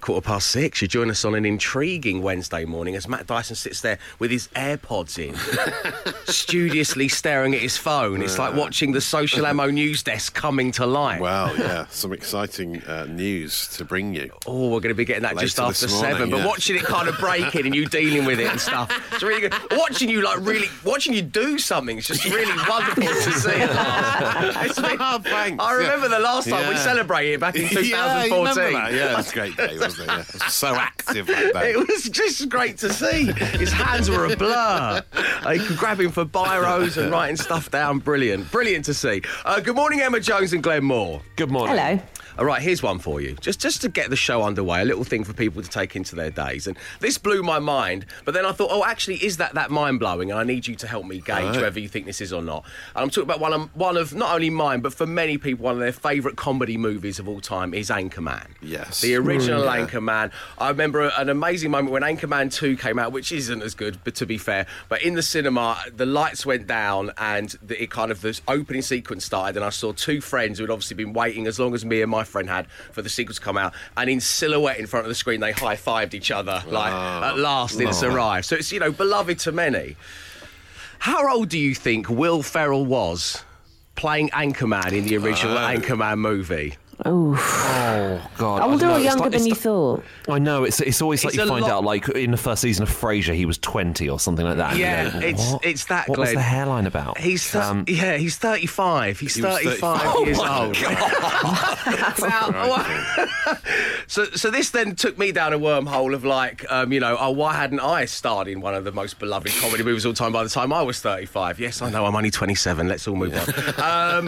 quarter past six. You join us on an intriguing Wednesday morning as Matt Dyson sits there with his AirPods in, studiously staring at his phone. It's like watching the Social Ammo news desk coming to life. Well, yeah, some exciting uh, news to bring you. Oh, we're going to be getting that just after morning, seven. But watching it kind of break in and you dealing with it and stuff, it's really good. Watching you like really, watching you do something, it's just really wonderful to see. It's been- Oh, thanks. I remember the last time we Yeah. celebrated back in Yeah, you 2014. remember that? Yeah, it was a great day, wasn't it? Yeah. So active back then. It was just great to see. His hands were a blur. Uh, you could grab him for biros and writing stuff down. Brilliant. Brilliant to see. Uh, good morning, Emma Jones and Glenn Moore. Good morning. Hello. All right, here's one for you. Just just to get the show underway, a little thing for people to take into their days. And this blew my mind, but then I thought, oh, actually, is that that mind blowing? And I need you to help me gauge whether you think this is or not. And I'm talking about one of one of not only mine, but for many people, one of their favourite comedy movies of all time is Anchorman. Yes. The original Mm, yeah. Anchorman. I remember an amazing moment when Anchorman 2 came out, which isn't as good, but to be fair. But in the cinema, the lights went down and the, it kind of, this opening sequence started, and I saw two friends who had obviously been waiting as long as me and my friend had for the sequel to come out. And in silhouette in front of the screen, they high fived each other, like, at last it's arrived. So it's, you know, beloved to many. How old do you think Will Ferrell was playing Anchorman in the original Anchorman movie? Oh, Oh God. I older don't know, or younger like- than you thought? I know it's it's always like It's you find lot- out like in the first season of Frasier he was twenty or something like that. Yeah, go, it's- "What? it's that, What was the hairline about? He's th- Um, yeah, he's 35. He's He was 35 35. years old. Now, so, so this then took me down a wormhole of like, um, you know, oh, why hadn't I starred in one of the most beloved comedy movies of all time by the time I was 35? Yes, I know, I'm only 27. Let's all move on.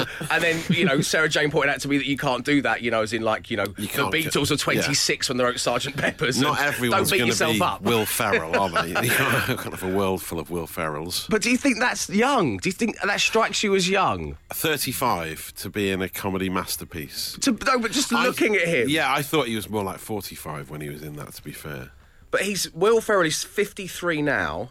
Um, and then, you know, Sarah Jane pointed out to me that you can't do that, you know, as in like, you know, the can't get- Beatles are 26 when they wrote Sergeant Pepper's. Not everyone's going to be up. Will Ferrell, are they? Kind of a world full of Will Ferrells. But do you think that's young? Do you think that strikes you as young? 35 to be in a comedy masterpiece. To, no, but just looking at him. Yeah, I thought he was more like 45 when he was in that, to be fair. But he's Will Ferrell is 53 now.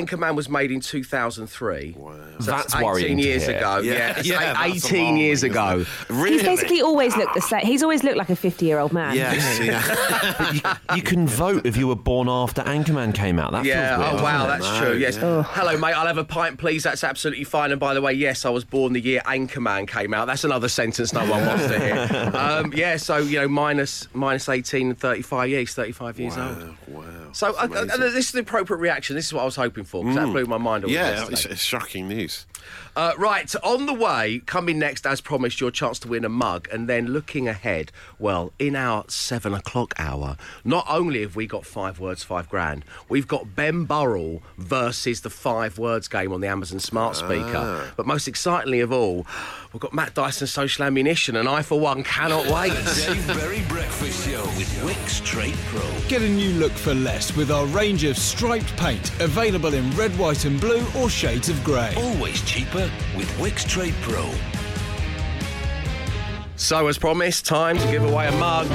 Anchorman was made in 2003. Wow. So That's 18 worrying to years hear. ago. Yeah, Yeah, yeah, eight- that's 18 years ago. Really? He's basically always looked the same. He's always looked like a 50 year old man. Yes, yeah. you can vote if you were born after Anchorman came out. That Yeah, feels weird. oh wow, that's No, true. Yes. yeah. Hello, mate. I'll have a pint, please. That's absolutely fine. And by the way, yes, I was born the year Anchorman came out. That's another sentence no one wants to hear. Um, yeah, so you know, minus minus 18 and 35. Yeah, he's 35 years old. wow, wow. So uh, uh, this is the appropriate reaction. This is what I was hoping for because that blew my mind. all yeah, it's, it's shocking news. Uh, right, on the way, coming next, as promised, your chance to win a mug. And then looking ahead, well, in our seven o'clock hour, not only have we got five words, five grand, we've got Ben Burrell versus the five words game on the Amazon Smart Speaker. But most excitingly of all, we've got Matt Dyson's social ammunition, and I, for one, cannot wait. Dave Berry Breakfast Show with Wickes Trade Pro. Get a new look for less with our range of striped paint available in red, white, and blue or shades of grey. Always cheaper with Wickes Trade Pro. So, as promised, time to give away a mug.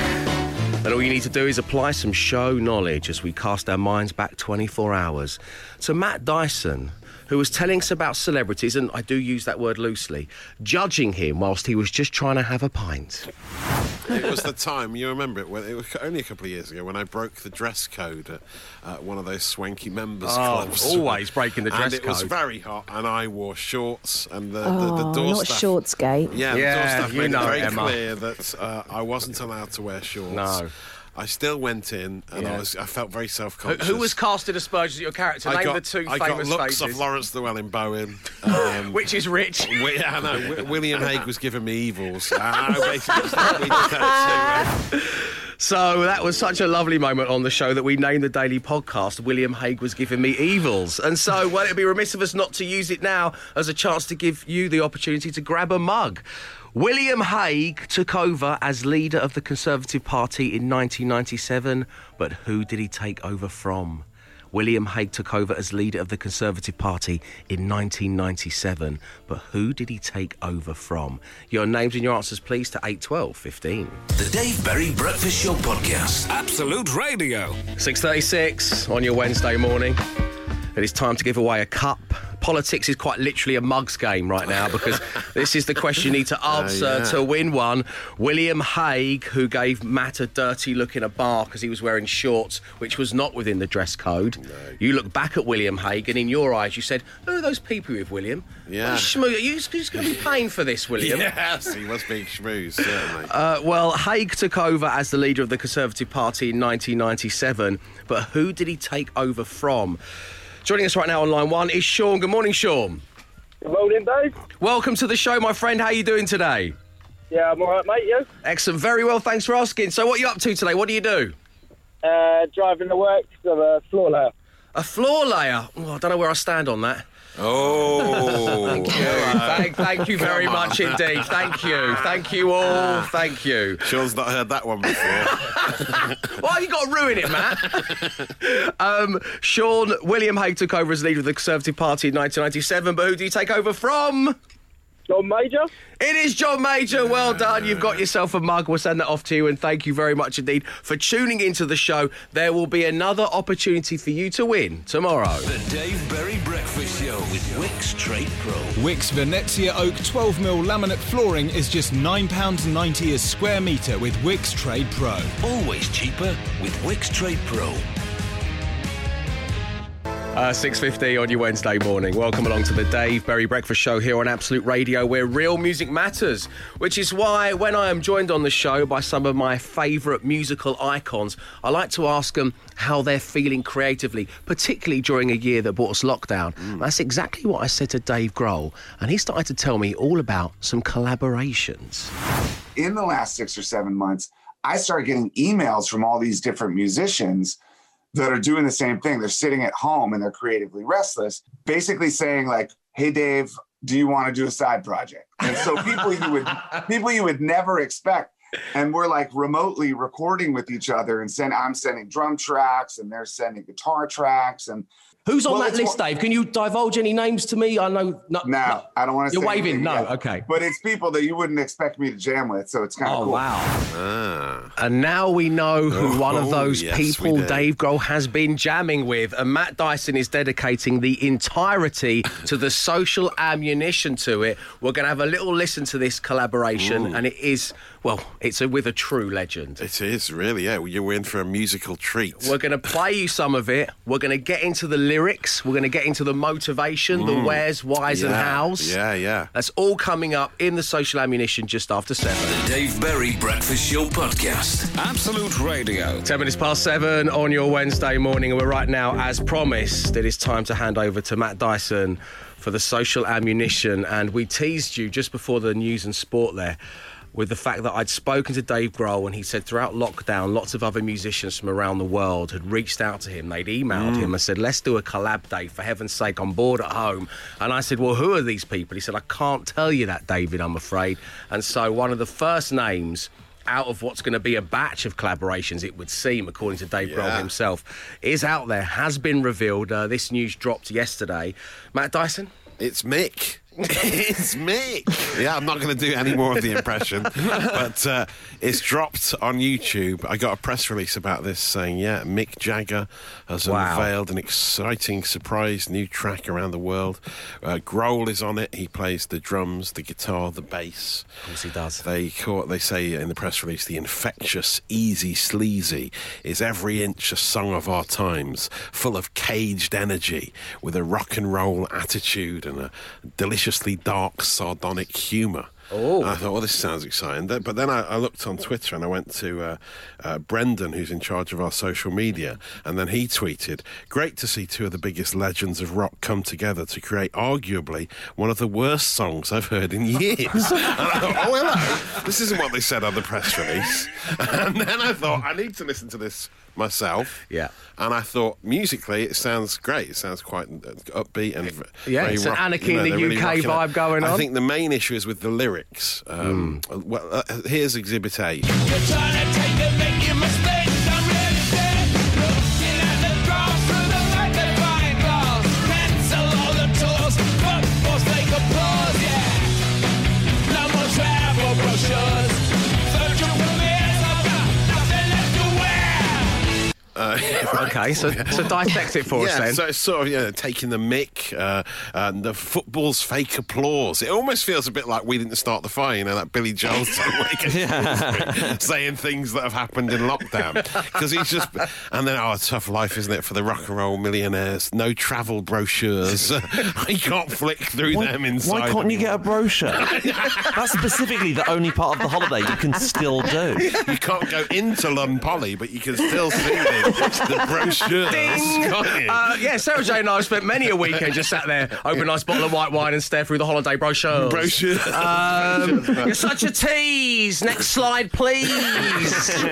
And all you need to do is apply some show knowledge as we cast our minds back 24 hours to Matt Dyson, who was telling us about celebrities, and I do use that word loosely, judging him whilst he was just trying to have a pint. it was the time you remember it when it was only a couple of years ago when I broke the dress code at uh, one of those swanky members Oh, clubs. always breaking the dress code. and it was very hot, and I wore shorts, and the, Oh, the, the door not staff. short skate. Yeah, the Yeah, door staff made know it very Emma. clear that uh, I wasn't allowed to wear shorts. No. I still went in, and Yeah. I was I felt very self Who, conscious. who was casted as Spurgeon as your character? I Name got, the two I got famous looks faces. of Laurence Llewelyn-Bowen. Um, Which is rich. Wi- I know, William Hague was giving me evils. I basically just thought we did that too, uh, So that was such a lovely moment on the show that we named the daily podcast William Hague was giving me evils. And so, well, it'd be remiss of us not to use it now as a chance to give you the opportunity to grab a mug. William Hague took over as leader of the Conservative Party in 1997, but who did he take over from? William Hague took over as leader of the Conservative Party in 1997, but who did he take over from? Your names and your answers, please, to 81215. The Dave Berry Breakfast Show podcast. Absolute Radio. 6.36 on your Wednesday morning. It is time to give away a cup, politics is quite literally a mugs game right now because this is the question you need to answer yeah. to win one. William Hague, who gave Matt a dirty look in a bar because he was wearing shorts, which was not within the dress code. You look back at William Hague, and in your eyes, you said, "Who are those people with William? Yeah. What schmoo- Are you going to be paying for this, William?" Yes, he must be schmooze, certainly. Uh, well, Hague took over as the leader of the Conservative Party in 1997, but who did he take over from? Joining us right now on line one is Sean. Good morning, Sean. Good morning, Dave. Welcome to the show, my friend. How are you doing today? Yeah, I'm all right, mate. You? Excellent. Very well. Thanks for asking. So, what are you up to today? What do you do? Uh, driving the works of a floor layer. A floor layer. Oh, I don't know where I stand on that. Oh, thank, thank you very much indeed. Thank you. Thank you all. Thank you. Sean's not heard that one before. Why you got to ruin it, Matt? um, Sean William Hague took over as leader of the Conservative Party in 1997, but who did he take over from? John Major. It is John Major. Well done. You've got yourself a mug. We'll send that off to you. And thank you very much indeed for tuning into the show. There will be another opportunity for you to win tomorrow. The Dave Berry Breakfast Show with Wickes Trade Pro. Wickes Venezia Oak 12mm laminate flooring is just £9.90 a square metre with Wickes Trade Pro. Always cheaper with Wix Trade Pro. Uh, 6.50 on your Wednesday morning. Welcome along to the Dave Berry Breakfast Show here on Absolute Radio where real music matters. Which is why when I am joined on the show by some of my favourite musical icons, I like to ask them how they're feeling creatively, particularly during a year that brought us lockdown. That's exactly what I said to Dave Grohl and he started to tell me all about some collaborations. in the last six or seven months, I started getting emails from all these different musicians that are doing the same thing. They're sitting at home and they're creatively restless, basically saying like, "Hey, Dave, do you want to do a side project?" And so people you would people you would never expect. And we're like remotely recording with each other and send I'm sending drum tracks and they're sending guitar tracks and Who's on Well, that list, Dave? Can you divulge any names to me? I know. No, no, I don't want to You're say waving. No, yet. okay. But it's people that you wouldn't expect me to jam with, so it's kind of Oh cool. wow! ah. And now we know who one of Oh, those yes, people. Dave Grohl has been jamming with. And Matt Dyson is dedicating the entirety to the social ammunition to it. We're going to have a little listen to this collaboration, and it is, well, it's a, with a true legend. It is, really, yeah. You're in for a musical treat. We're going to play you some of it. We're going to get into the lyrics. We're going to get into the motivation, the wheres, whys, and Mm. Hows. Yeah, yeah. That's all coming up in the social ammunition just after seven. The Dave Berry Breakfast Show podcast. Absolute Radio. 10 minutes past seven on your Wednesday morning, and we're right now, as promised, it is time to hand over to Matt Dyson for the social ammunition. And we teased you just before the news and sport there with the fact that I'd spoken to Dave Grohl and he said throughout lockdown, lots of other musicians from around the world had reached out to him. They'd emailed him and said, let's do a collab day, for heaven's sake, I'm bored at home. And I said, well, who are these people? He said, I can't tell you that, David, I'm afraid. And so one of the first names out of what's going to be a batch of collaborations, it would seem, according to Dave Grohl Yeah. himself, is out there, has been revealed. Uh, this news dropped yesterday. Matt Dyson? It's Mick. it's Mick. Yeah, I'm not going to do any more of the impression, but uh, it's dropped on YouTube. I got a press release about this saying, yeah, Mick Jagger has Wow. unveiled an exciting surprise new track around the world. Uh, Grohl is on it. He plays the drums, the guitar, the bass. Of course he does. They call they say in the press release the infectious, easy, sleazy is every inch a song of our times, full of caged energy, with a rock and roll attitude and a deliciously dark, sardonic humour. Oh. And I thought, well, this sounds exciting. But then I, I looked on Twitter and I went to uh, uh, Brendan, who's in charge of our social media, and then he tweeted, "Great to see two of the biggest legends of rock come together to create arguably one of the worst songs I've heard in years." and I thought, oh, hello, this isn't what they said on the press release. and then I thought, I need to listen to this myself. Yeah. And I thought, musically, it sounds great. It sounds quite uh, upbeat and Yeah, very it's an Anarchy in know, the they're really UK rocking vibe going on. I think the main issue is with the lyrics. Um, Well, uh, here's Exhibit A. Uh, Okay, so, so dissect it for us yeah, then. so it's sort of you know, taking the mick, uh, and the football's fake applause. It almost feels a bit like we didn't start the fire, you know, that Billy Joel song where saying things that have happened in lockdown. Because he's just, and then, oh, tough life, isn't it, for the rock and roll millionaires? No travel brochures. I can't flick through them inside. Why can't you get a brochure? That's specifically the only part of the holiday you can still do. You can't go into Lunn Poly, but you can still see the, the brochures, can't? Uh, yeah, Sarah Jane and I have spent many a weekend just sat there, open a nice bottle of white wine and stare through the holiday brochures. brochures. Um, you're such a tease. Next slide, please.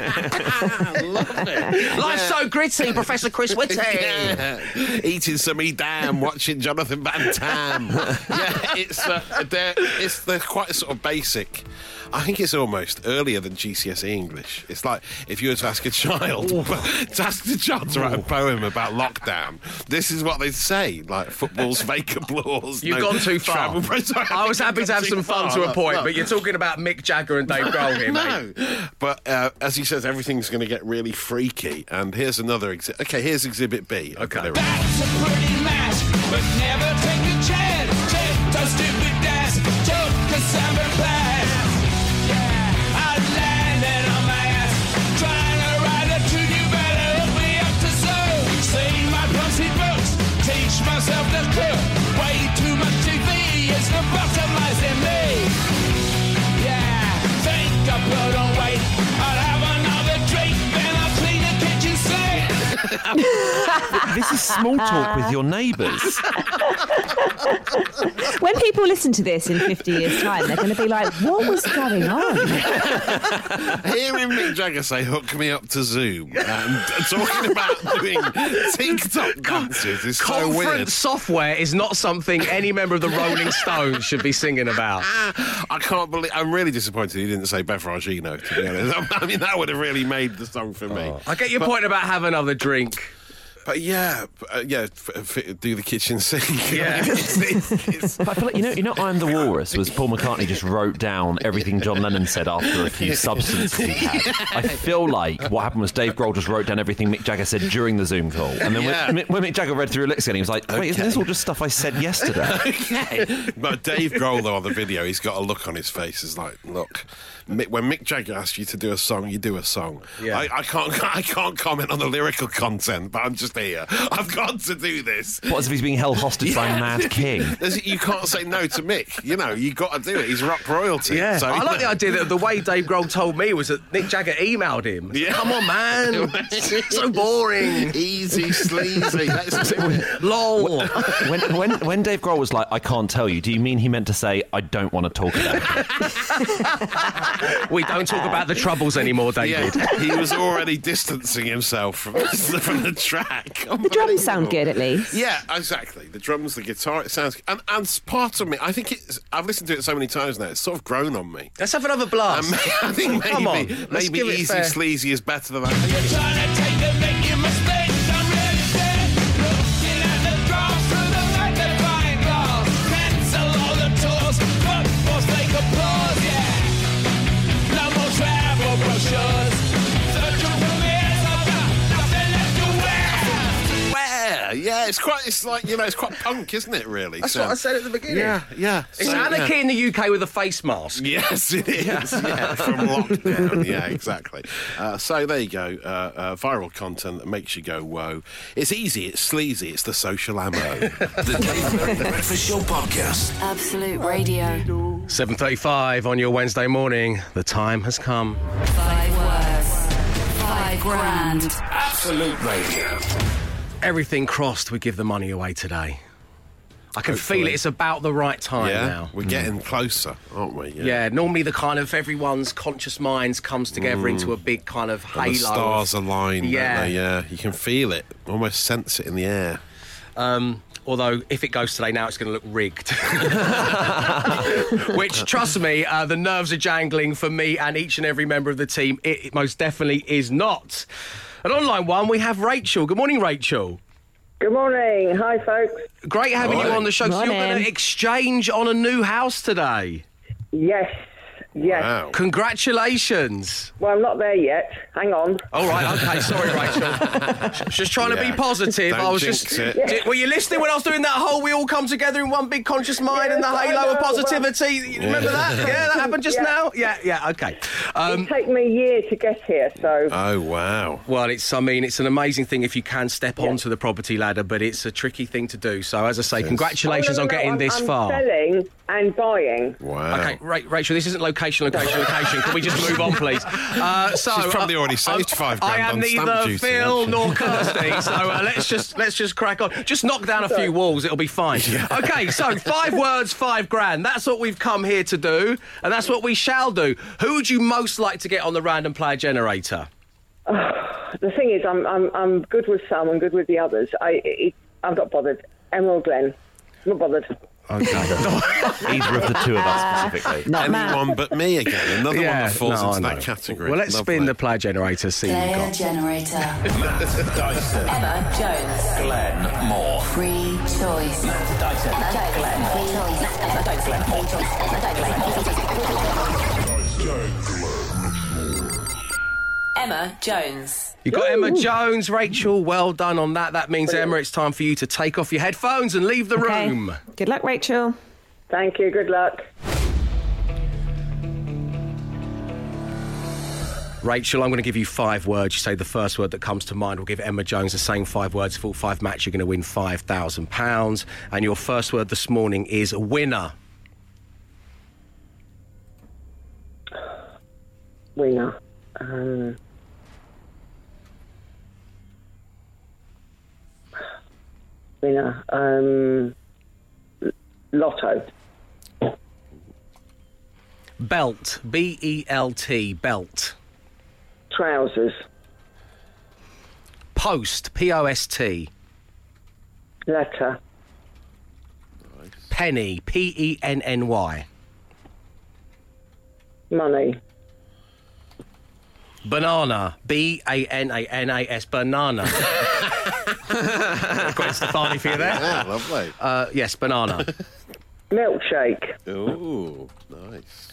Love it. Life's so gritty, Professor Chris Whitty. Yeah. Eating some Edam, watching Jonathan Van Tam. yeah, it's uh, they're, it's they're quite sort of basic. I think it's almost earlier than GCSE English. It's like if you were to ask a child, to ask the child to write a poem about lockdown, this is what they'd say: like football's fake applause. You've no gone too far. travel- Sorry, I was happy to have too some fun far. to a Look, point, look. but you're talking about Mick Jagger and Dave Grohl here, mate. No, but uh, as he says, everything's going to get really freaky. And here's another exhibit. Okay, here's Exhibit B. Okay. there. That's a pretty match, but never take This is small talk with your neighbours. When people listen to this in 50 years' time, they're going to be like, what was going on? Hearing Mick Jagger say "hook me up to Zoom" and talking about doing TikTok dances is so Conference weird. software is not something any member of the Rolling Stones should be singing about. Ah, I can't believe. I'm really disappointed he didn't say Beth Argino. To be honest, I mean that would have really made the song for me. I get your point about have another drink. But yeah, uh, yeah, f- f- do the kitchen sink. Yeah. It's- it's- it's- But I feel like you know, you know, "I'm the Walrus" was Paul McCartney just wrote down everything John Lennon said after a few substances he had. I feel like what happened was Dave Grohl just wrote down everything Mick Jagger said during the Zoom call, and then Yeah. when, when Mick Jagger read through it again, he was like, "Wait, isn't this all just stuff I said yesterday?" okay. But Dave Grohl, though, on the video, he's got a look on his face. It's like, look, Mick, when Mick Jagger asks you to do a song, you do a song. Yeah. I, I can't, I can't comment on the lyrical content, but I'm just here. I've got to do this. What as if he's being held hostage by Mad King? You can't say no to Mick. You know, you got to do it. He's rock royalty. Yeah, So, I like the idea that the way Dave Grohl told me was that Mick Jagger emailed him. Yeah. Come on, man. so boring. Easy, sleazy. Let's do it. Lol. When, when, when Dave Grohl was like, "I can't tell you," do you mean he meant to say, "I don't want to talk about it"? We don't talk about the troubles anymore, David. Yeah, he was already distancing himself from, from the track. The drums sound good, at least. Yeah, exactly. The drums, the guitar, it sounds. And, and part of me, I think it's. I've listened to it so many times now. It's sort of grown on me. Let's have another blast. And I think maybe, Come on, let's maybe easy fair. sleazy is better than that. Yeah, it's quite. It's like you know, it's quite punk, isn't it? Really. That's So- what I said at the beginning. Yeah, yeah. It's So, anarchy yeah. in the UK with a face mask. Yes, it is. Yeah, from lockdown. Yeah, exactly. Uh, so there you go. Uh, uh, viral content that makes you go whoa. It's easy. It's sleazy. It's the social ammo. The Dave Berry Breakfast Show podcast. Absolute Radio. 7.35 on your Wednesday morning. The time has come. Five words. Five grand. Absolute Radio. Everything crossed, we give the money away today. I can feel it. It's about the right time yeah, now. we're getting closer, aren't we? Yeah, normally the kind of everyone's conscious minds comes together into a big kind of halo. And the stars align. Yeah. Yeah, yeah. You can feel it, almost sense it in the air. Um, although, if it goes today now, it's going to look rigged. Which, trust me, uh, the nerves are jangling for me and each and every member of the team. It, it most definitely is not. And online one, we have Rachel. Good morning, Rachel. Good morning. Hi, folks. Great having you on the show. So you're Morning. going to exchange on a new house today. Yes, Yes. Wow. Congratulations. Well, I'm not there yet. Hang on. All right, okay, sorry, Rachel. Just trying to be positive. I Don't was jinx just. it. Did- were you listening when I was doing that whole "we all come together in one big conscious mind" and the halo of know, well- positivity? You remember that? Yeah, that happened just Yeah. now. Yeah, yeah, okay. Um, It took me a year to get here, so Oh wow. well, it's. I mean, it's an amazing thing if you can step onto the property ladder, but it's a tricky thing to do. So, as I say, congratulations Oh, no, on no, no, getting I'm, this I'm far. selling and buying. Wow. Okay, Ra- Rachel, this isn't location, location, location. Can we just move on, please? Uh, so She's probably uh, already saved I- five I am on stamp neither duty, Phil nor Kirsty, so uh, let's just let's just crack on. Just knock down a few walls, it'll be fine. Okay, so five words, five grand. That's what we've come here to do, and that's what we shall do. Who would you most like to get on the random player generator? The thing is, I'm I'm I'm good with some and good with the others. I it, I'm not bothered. Emerald Glen, not bothered. Either of the two of us specifically. Not mad. Anyone but me again. Another one that falls no, I into that category. Well, let's Lovely. spin the player generator. See what you've Player got. generator. Dyson. Emma Jones. Glenn Moore. Free choice. Dyson. Glenn. Free choice. Emma Jones. You've got Emma Jones, Rachel. Well done on that. That means Emma, it's time for you to take off your headphones and leave the Okay. room. Good luck, Rachel. Thank you. Good luck. Rachel, I'm going to give you five words. You say the first word that comes to mind. We'll give Emma Jones the same five words. For all five match, you're going to win £5,000. And your first word this morning is winner. Winner. Um, winner. Um, lotto. Belt. B E L T. Belt. Trousers. Post. P O S T. Letter. Penny. P E N N Y. Money. Banana. B A N A N A S. Banana. Gwen Stefani for you there. Yeah, lovely. Uh, yes, banana. Milkshake. Ooh, nice.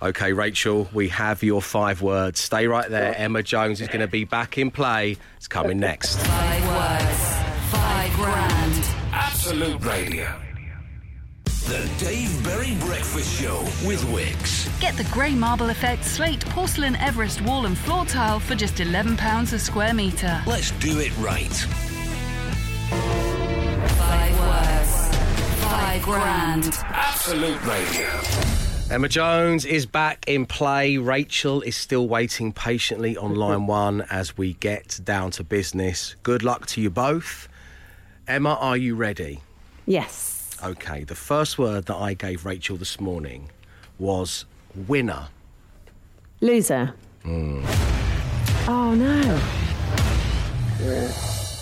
Okay, Rachel, we have your five words. Stay right there. Emma Jones is going to be back in play. It's coming next. Five words. Five grand. Absolute Radio. The Dave Berry Breakfast Show with Wickes. Get the grey marble effect slate porcelain Everest wall and floor tile for just £11 a square metre. Let's do it right. Five words. Five grand. Absolute Radio. Emma Jones is back in play. Rachel is still waiting patiently on line one as we get down to business. Good luck to you both. Emma, are you ready? Yes. Okay, the first word that I gave Rachel this morning was winner. Loser. Oh no.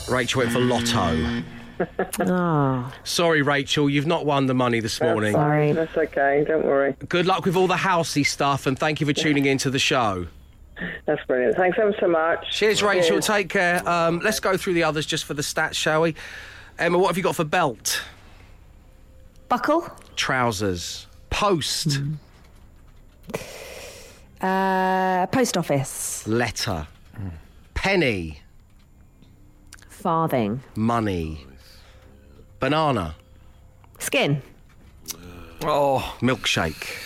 Rachel went for lotto. Oh, Sorry, Rachel, you've not won the money this morning. sorry. That's okay. Don't worry. Good luck with all the housey stuff and thank you for tuning in to the show. That's brilliant. Thanks ever so much. Cheers, Rachel. Cheers. Take care. Um, let's go through the others just for the stats, shall we? Emma, what have you got for belt? Buckle. Trousers. Post. Uh, post office. Letter. Penny. Farthing. Money. Banana. Skin. Oh, milkshake.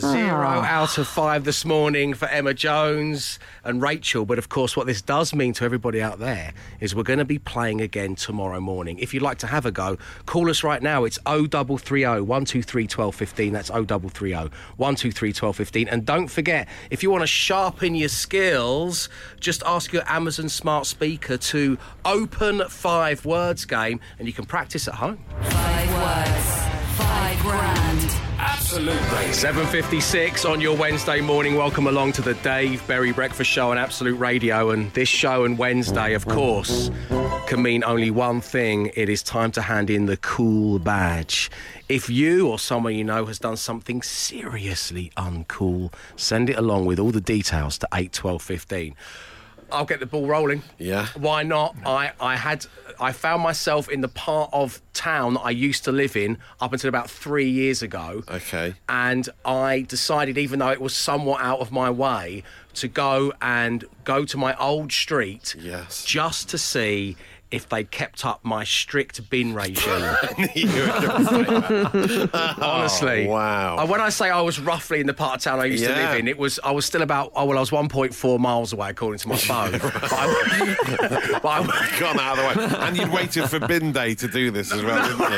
Zero ah. out of five this morning for Emma Jones and Rachel. But of course, what this does mean to everybody out there is we're going to be playing again tomorrow morning. If you'd like to have a go, call us right now. It's 0330 123 1215. That's 0330 123 1215. And don't forget, if you want to sharpen your skills, just ask your Amazon smart speaker to open five words game and you can practice at home. Five words. Five grand. Absolute Radio. 7.56 on your Wednesday morning. Welcome along to the Dave Berry Breakfast Show on Absolute Radio. And this show on Wednesday, of course, can mean only one thing. It is time to hand in the cool badge. If you or someone you know has done something seriously uncool, send it along with all the details to 8 12 15. I'll get the ball rolling. Yeah. Why not? I, I had I found myself in the part of town that I used to live in up until about three years ago. Okay. And I decided, even though it was somewhat out of my way, to go and go to my old street Yes. just to see if they kept up my strict bin regime. Honestly, Oh, wow. Uh, when I say I was roughly in the part of town I used to live in, it was I was still about oh well I was 1.4 miles away according to my phone. but I, but I- Gone out of the way. And you'd waited for bin day to do this as well, didn't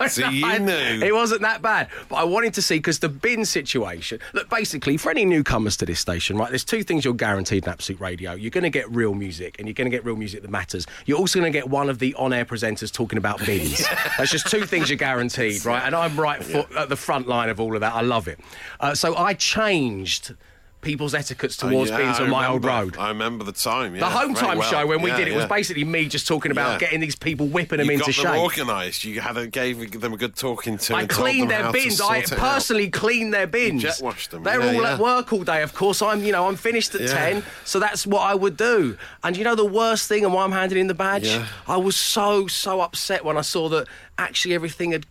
you? so you I- knew. It wasn't that bad. But I wanted to see because the bin situation. Look, basically, for any newcomers to this station, right, there's two things you're guaranteed in Absolute Radio. You're going to get real music, and you're going to get real music that matters. You're also going to get one of the on air presenters talking about bins. That's just two things you're guaranteed, right? And I'm right foot at the front line of all of that. I love it. Uh, so I changed people's etiquettes Oh, towards yeah, bins on my old road. I remember the time. The home time well. show when we Yeah, did it was basically me just talking about Yeah. getting these people whipping them you into got shape. them organised. You had a, gave them a good talking to. I and cleaned their bins. I personally cleaned their bins. jet washed them. They're Yeah, all yeah. at work all day. Of course, I'm you know I'm finished at Yeah. ten, so that's what I would do. And you know the worst thing, and why I'm handing in the badge, Yeah. I was so so upset when I saw that actually everything had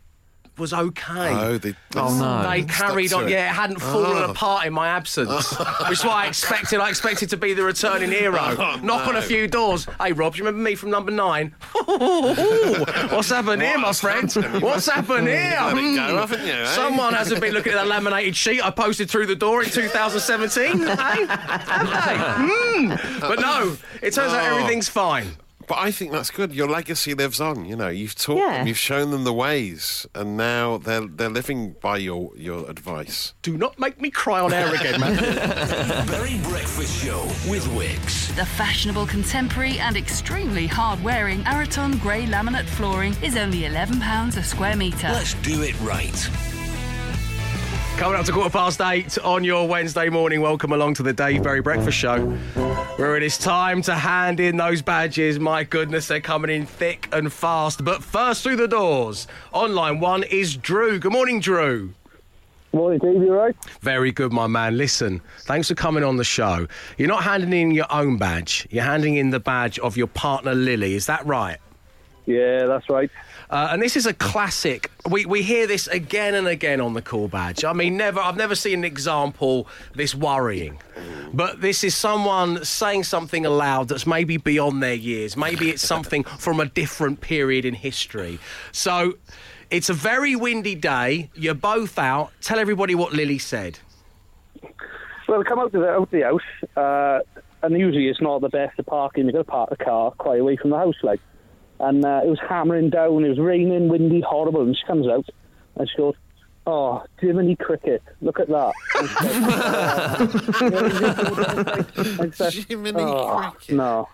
was okay. Oh, they, Oh, no. They carried on. it. Yeah, it hadn't fallen Oh. apart in my absence, which is what I expected. I expected to be the returning hero. Oh, Knock on a few doors. Hey, Rob, do you remember me from number nine? What's happened here, my What's friend? What's happened here? Let it go, Hmm. haven't you, eh? Someone hasn't been looking at that laminated sheet I posted through the door in 2017. hey? Have they? Hmm. But no, it turns out Oh. everything's fine. But I think that's good. Your legacy lives on. You know, you've taught Yeah. them, you've shown them the ways, and now they're they're living by your your advice. Do not make me cry on air again, man. Berry Breakfast Show with Wickes. The fashionable, contemporary, and extremely hard wearing Araton grey laminate flooring is only £11 a square metre. Let's do it right. Coming up to quarter past eight on your Wednesday morning. Welcome along to the Dave Berry Breakfast Show, where it is time to hand in those badges. My goodness, they're coming in thick and fast. But first through the doors, on line one is Drew. Good morning, Drew. Morning, Dave. You right? Very good, my man. Listen, thanks for coming on the show. You're not handing in your own badge, you're handing in the badge of your partner, Lily. Is that right? Yeah, that's right. Uh, and this is a classic. We, we hear this again and again on the call badge. I mean, never I've never seen an example this worrying. But this is someone saying something aloud that's maybe beyond their years. Maybe it's something from a different period in history. So it's a very windy day. You're both out. Tell everybody what Lily said. Well, I come out of the, out the house, uh, and usually it's not the best to park in. You've got to park the car quite away from the house, like. And uh, it was hammering down, it was raining, windy, horrible. And she comes out and she goes, Oh, Jiminy Cricket, look at that. And Jiminy "Oh, Cricket." No.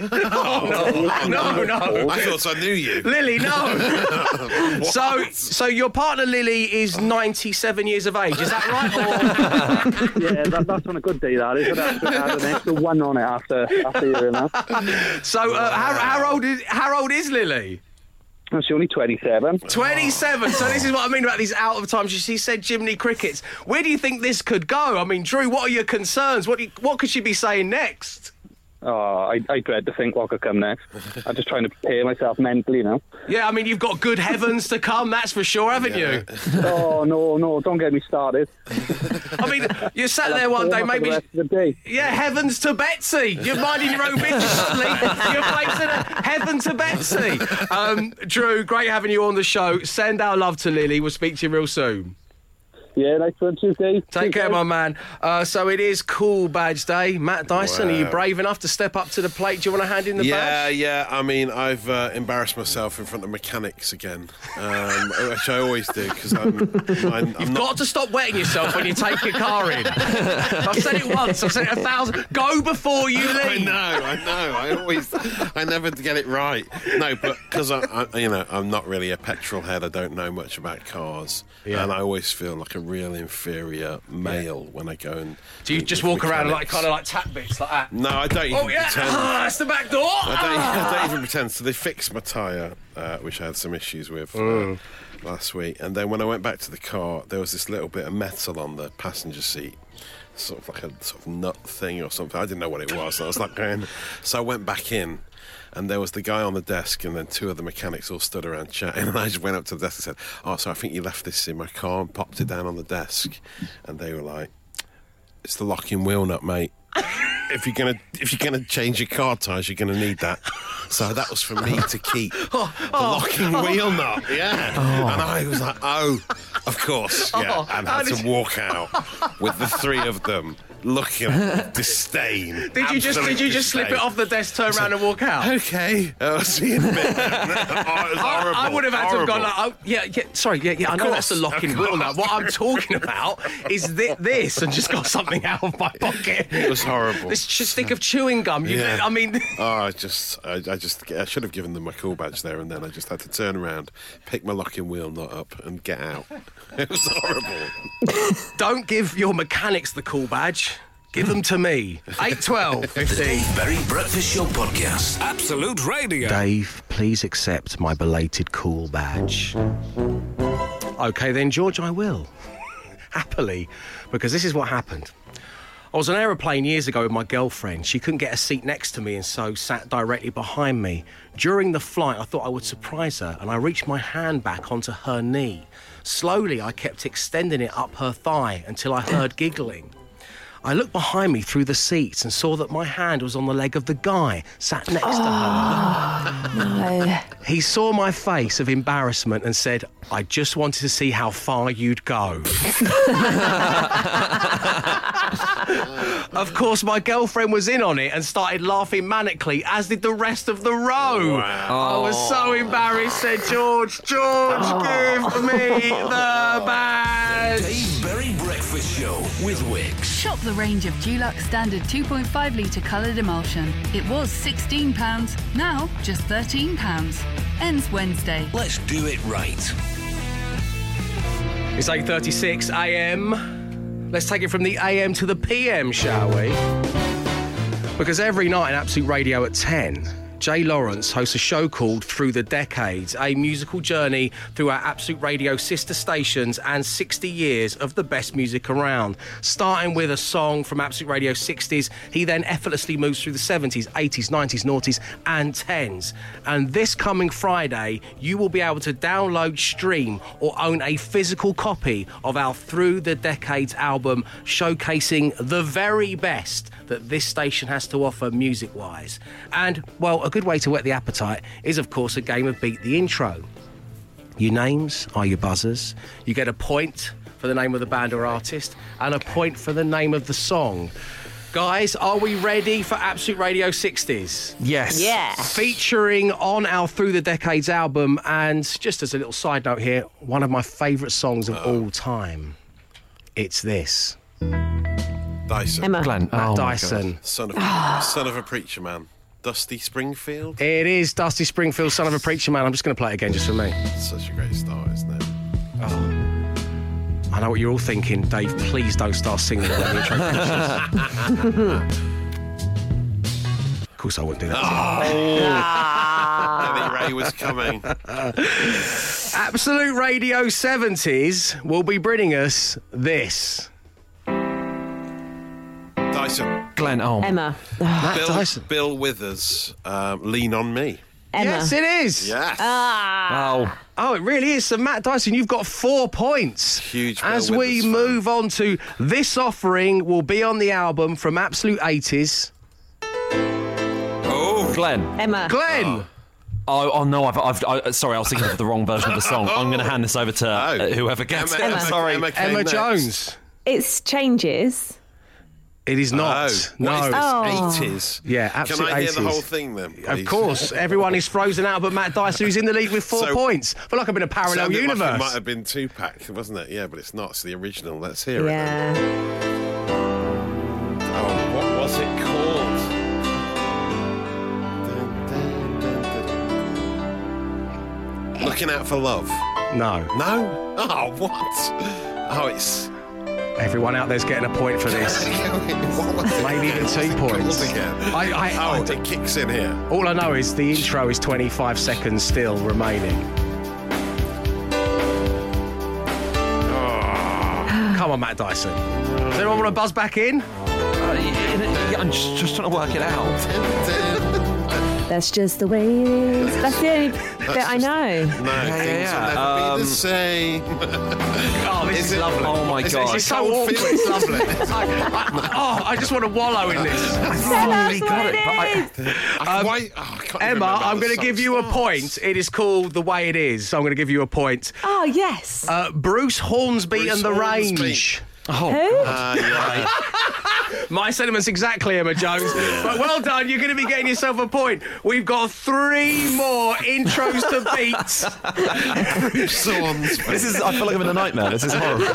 no, no. I thought I knew you. Lily, no. so, so your partner Lily is 97 years of age. Is that right? Or- Yeah, that, that's on a good day, that is. I'd have to add an extra one on it after, after hearing that. so, uh, how, how old is how old is Lily? She's only 27. 27. So this is what I mean about these out of times. She said Jiminy crickets. Where do you think this could go? I mean, Drew, what are your concerns? What you, what could she be saying next? Oh, I, I dread to think what could come next. I'm just trying to prepare myself mentally now. Yeah, I mean, you've got good heavens to come, that's for sure, haven't you? Oh, no, no, don't get me started. I mean, you sat there one day, Warm up for maybe. The rest of the day. Yeah, heavens to Betsy. You're minding your own business suddenly. You're placing a heaven to Betsy. Um, Drew, great having you on the show. Send our love to Lily. We'll speak to you real soon. Yeah, nice one, Tuesday. Take care, my man. Uh, so it is cool badge day. Matt Dyson, are you brave enough to step up to the plate? Do you want to hand in the yeah, badge? yeah. Yeah. I mean, I've uh, embarrassed myself in front of mechanics again, um, which I always do because I'm, I'm, I'm You've not. got to stop wetting yourself when you take your car in. I've said it once. I've said it a thousand. Go before you leave. I know, I know. I always, I never get it right. No, but because I, I, you know, I'm not really a petrol head. I don't know much about cars, Yeah. and I always feel like a real inferior male when I go and. Do you just walk around like kind of like tap bits like that? No, I don't even Oh yeah, pretend. ah, that's the back door. I don't, Ah. I don't even pretend. So they fixed my tyre, uh, which I had some issues with uh, Mm. last week. And then when I went back to the car, there was this little bit of metal on the passenger seat. sort of like a sort of nut thing or something. I didn't know what it was. So I was like, going, so I went back in. And there was the guy on the desk, and then two of the mechanics all stood around chatting. And I just went up to the desk and said, "Oh, so I think you left this in my car," and popped it down on the desk. And they were like, "It's the locking wheel nut, mate. if you're gonna if you're gonna change your car tires, you're gonna need that." So that was for me to keep oh the locking oh. wheel nut. Yeah. Oh. And I was like, "Oh, of course, yeah," Oh, and had to walk out with the three of them looking at disdain. Did you just did you just slip it off the desk, turn around and walk out? Okay, I'll see you in a bit. oh, it was I, horrible. I would have had to have gone like, oh, yeah, yeah, sorry, yeah, yeah, I know that's the course, locking of wheel now. course. What I'm talking about is thi- this, and just got something out of my pocket. It was horrible. This ch- stick of chewing gum. You, Yeah. I mean, Oh, I just, I, I just, I should have given them my cool badge there and then. I just had to turn around, pick my locking wheel nut up, and get out. It was horrible. don't give your mechanics the cool badge. Give them to me. 8, 12, 15. Dave Berry Breakfast Show Podcast. Absolute Radio. Dave, please accept my belated cool badge. Okay, then, George, I will. Happily, because this is what happened. I was on an aeroplane years ago with my girlfriend. She couldn't get a seat next to me and so sat directly behind me. During the flight, I thought I would surprise her and I reached my hand back onto her knee. Slowly, I kept extending it up her thigh until I heard giggling. I looked behind me through the seats and saw that my hand was on the leg of the guy sat next to her. Oh, no. He saw my face of embarrassment and said, I just wanted to see how far you'd go. of course, my girlfriend was in on it and started laughing manically, as did the rest of the row. I was so embarrassed, said George, George, oh. give me the badge. Shop the range of Dulux Standard 2.5 litre coloured emulsion. It was £16, now just £13. Ends Wednesday. Let's do it right. It's 8:36 a.m. Let's take it from the a.m. to the p.m., shall we? Because every night in Absolute Radio at 10, Jay Lawrence hosts a show called Through the Decades, a musical journey through our Absolute Radio sister stations and 60 years of the best music around. Starting with a song from Absolute Radio 60s, he then effortlessly moves through the 70s, 80s, 90s, noughties, and 10s. And this coming Friday, you will be able to download, stream, or own a physical copy of our Through the Decades album, showcasing the very best that this station has to offer music wise. And, well, good way to whet the appetite is, of course, a game of Beat the Intro. Your names are your buzzers. You get a point for the name of the band or artist and a point for the name of the song. Guys, are we ready for Absolute Radio 60s? Yes. Yeah. Featuring on our Through the Decades album, and just as a little side note here, one of my favourite songs of all time. It's this. Dyson. Emma. Glenn. Matt oh Dyson. Son of, ah. son of a preacher man. Dusty Springfield. It is Dusty Springfield, son of a preacher man. I'm just going to play it again just for me. Such a great start, isn't it? Oh. I know what you're all thinking, Dave. Please don't start singing when the intro finishes. Of course, I wouldn't do that. Oh. Eddie Ray was coming. Absolute Radio 70s will be bringing us this. Dyson. Glenn. Oh. Emma. Matt Bill, Dyson. Bill Withers. Um, Lean on me. Emma. Yes, it is. Yes. Oh. Oh, it really is. So, Matt Dyson, you've got four points. Huge Bill As we Withers fan. move on to this offering, will be on the album from Absolute 80s. oh. Glenn. Emma. Glenn. Oh, oh no! I've, I've I, sorry, I was thinking of the wrong version of the song. I'm going to hand this over to uh, whoever gets Emma, it. Emma, sorry. Emma, Emma. Jones. It's changes. It is not. Oh, no. what is this? Oh. 80s? Yeah, absolutely. Can absolute I hear the whole thing then? Of course, everyone is frozen out but Matt Dyson, who's in the lead with four So- points. I feel like I'm in a parallel Sounded like universe. it might have been Tupac, wasn't it? Yeah, but it's not. It's the original. Let's hear it. Yeah. Then. Oh, what was it called? Looking out for love. no. No. Oh, what? Oh, it's. Everyone out there's getting a point for this. what was it Maybe even two What's it called points. again? I- I- oh, I it kicks in here. All I know is the intro is 25 seconds still remaining. Oh. Come on, Matt Dyson. Does anyone want to buzz back in? Uh, I'm just, just trying to work it out. That's just the way it is. That's the only bit I know. No, yeah, things yeah. will never Um, be the same. Oh, is, it- lovely. Oh my It's- god. It's so awkward. It's lovely. I, I- oh, I just want to wallow in this. Got it, I- why, oh, I can't even Emma, remember how I'm going to give you a point. It is called The Way It Is. So I'm going to give you a point. Oh, yes. Uh, Bruce Hornsby Bruce and the Hornsby. Range. Who? Uh, yeah. My sentiments exactly, Emma Jones. But well done, you're going to be getting yourself a point. We've got three more intros to beats. Bruce Hornsby. This is. I feel like I'm in a nightmare. This is horrible.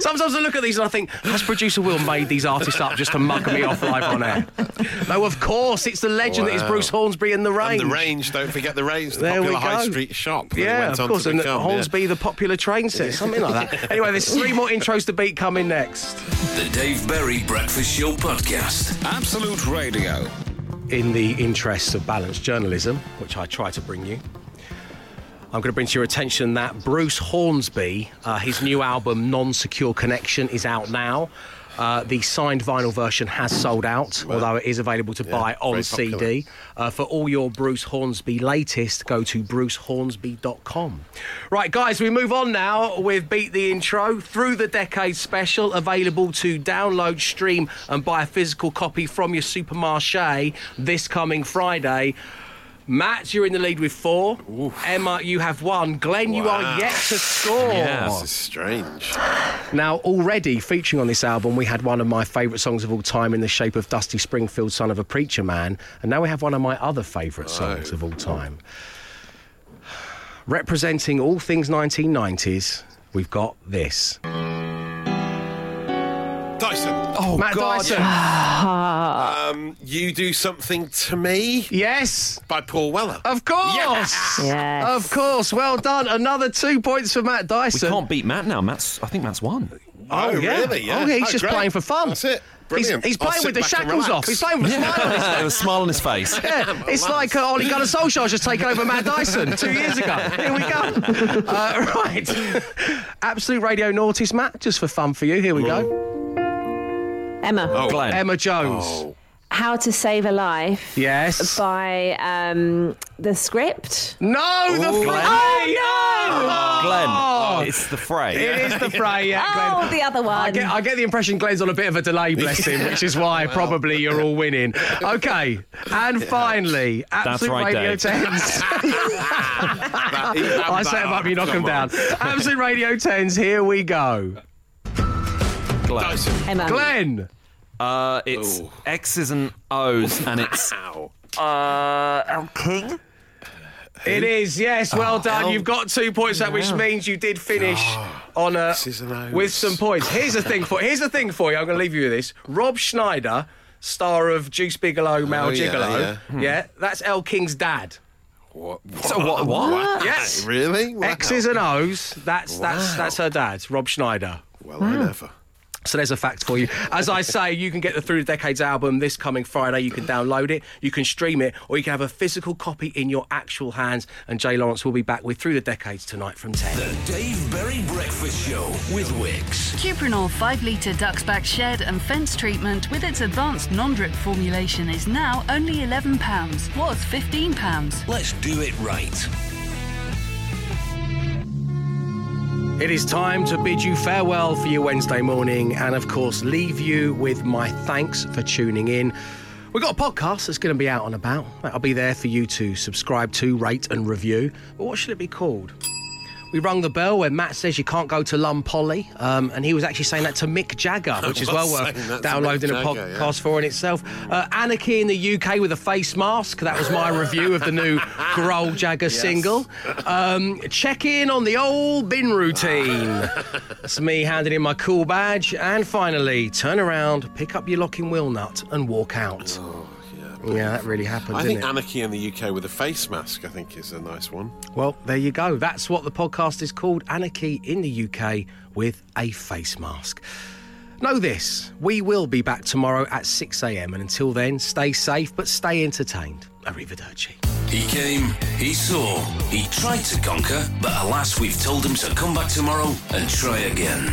Sometimes I look at these and I think, has producer Will made these artists up just to mug me off live on air? No, of course, it's the legend that is Bruce Hornsby and the Range. And the range, don't forget the range, the There we popular high go. street shop. that it Yeah, went of course, and become, Hornsby, the popular train set, something like that. Anyway, there's three more intros to beat coming next. The Dave Berry Breakfast Show Podcast. Absolute Radio. in the interests of balanced journalism, which I try to bring you, I'm going to bring to your attention that Bruce Hornsby, uh, his new album Non Secure Connection, is out now. Uh, the signed vinyl version has sold out, although it is available to buy on. CD. Uh, for all your Bruce Hornsby latest, go to brucehornsby.com. Right, guys, we move on now with Beat the Intro Through the Decade special, available to download, stream, and buy a physical copy from your supermarché this coming Friday. Matt, you're in the lead with four. Emma, you have one. Glenn, you are yet to score. Yeah, This is strange. Now, already featuring on this album, we had one of my favourite songs of all time in the shape of Dusty Springfield, Son of a Preacher Man. And now we have one of my other favourite songs of all time. Representing all things 1990s, we've got this. Dyson, Oh Matt God. Dyson. um, you do something to me yes, by Paul Weller. of course. Yes. Of course. Well done. Another two points for Matt Dyson. We can't beat Matt now. Matt's. I think Matt's won. Oh, yeah. really? Yeah. Oh, yeah, he's Oh, just great. playing for fun. That's it. He's, Brilliant. he's I'll playing with the shackles off. He's playing with a smile on his face. With a smile on his face. Yeah, it's like uh, Ole Gunnar Solskjaer's just taken over Matt Dyson two years ago. Here we go. Uh, right. Absolute Radio Naughties, Matt, just for fun for you. Here we go. Emma, Glenn. Emma Jones. Oh, How to Save a Life Yes. by um, the script. No, the Ooh, fray. Glenn. Oh, Glenn. It's the fray. It is the fray, yeah, Glenn. Oh, the other one. I get, I get the impression Glenn's on a bit of a delay, bless him, which is why probably you're all winning. Okay, and finally, Absolute right, Radio Dave. 10s. that- he- that- I set him up, you knock him down. on. Absolute Radio 10s, here we go. Glenn. Dyson. Emma. Glenn. Uh, it's Ooh. X's and O's, and it's Ow. uh, Elle King. It is, yes. Well done. El- You've got two points, that which means you did finish on a X's and O's. with some points. Here's the thing for here's the thing for you. I'm going to leave you with this. Rob Schneider, star of Deuce Bigalow, Mal Oh, yeah, Gigolo. yeah. yeah, that's Elle King's dad. What? So what? What? Yes. Really? Wow. X's and O's. That's that's Wow. that's her dad, Rob Schneider. Well, I never. So there's a fact for you. As I say, you can get the Through the Decades album this coming Friday. You can download it, you can stream it, or you can have a physical copy in your actual hands. And Jay Lawrence will be back with Through the Decades tonight from 10. The Dave Berry Breakfast Show with Wickes. Cuprinol 5 litre Ducksback shed and fence treatment with its advanced non drip formulation is now only £11. Was £15. Let's do it right. It is time to bid you farewell for your Wednesday morning and, of course, leave you with my thanks for tuning in. We've got a podcast that's going to be out and about. That'll be there for you to subscribe to, rate, and review. But what should it be called? We rung the bell when Matt says you can't go to Lunn Poly, um, and he was actually saying that to Mick Jagger, which is well worth saying that to downloading Mick a podcast yeah. for in itself. Uh, Anarchy in the UK with a face mask. That was my review of the new Grohl Jagger single. Um, check in on the old bin routine. That's me handing in my cool badge. And finally, turn around, pick up your locking wheel nut, and walk out. Yeah, that really happened, I didn't think it? Anarchy in the UK with a face mask, I think, is a nice one. Well, there you go. That's what the podcast is called Anarchy in the UK with a face mask. Know this we will be back tomorrow at 6am, and until then, stay safe but stay entertained. Arrivederci. He came, he saw, he tried to conquer, but alas, we've told him to come back tomorrow and try again.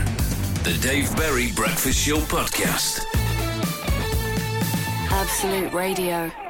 The Dave Berry Breakfast Show Podcast. Absolute Radio.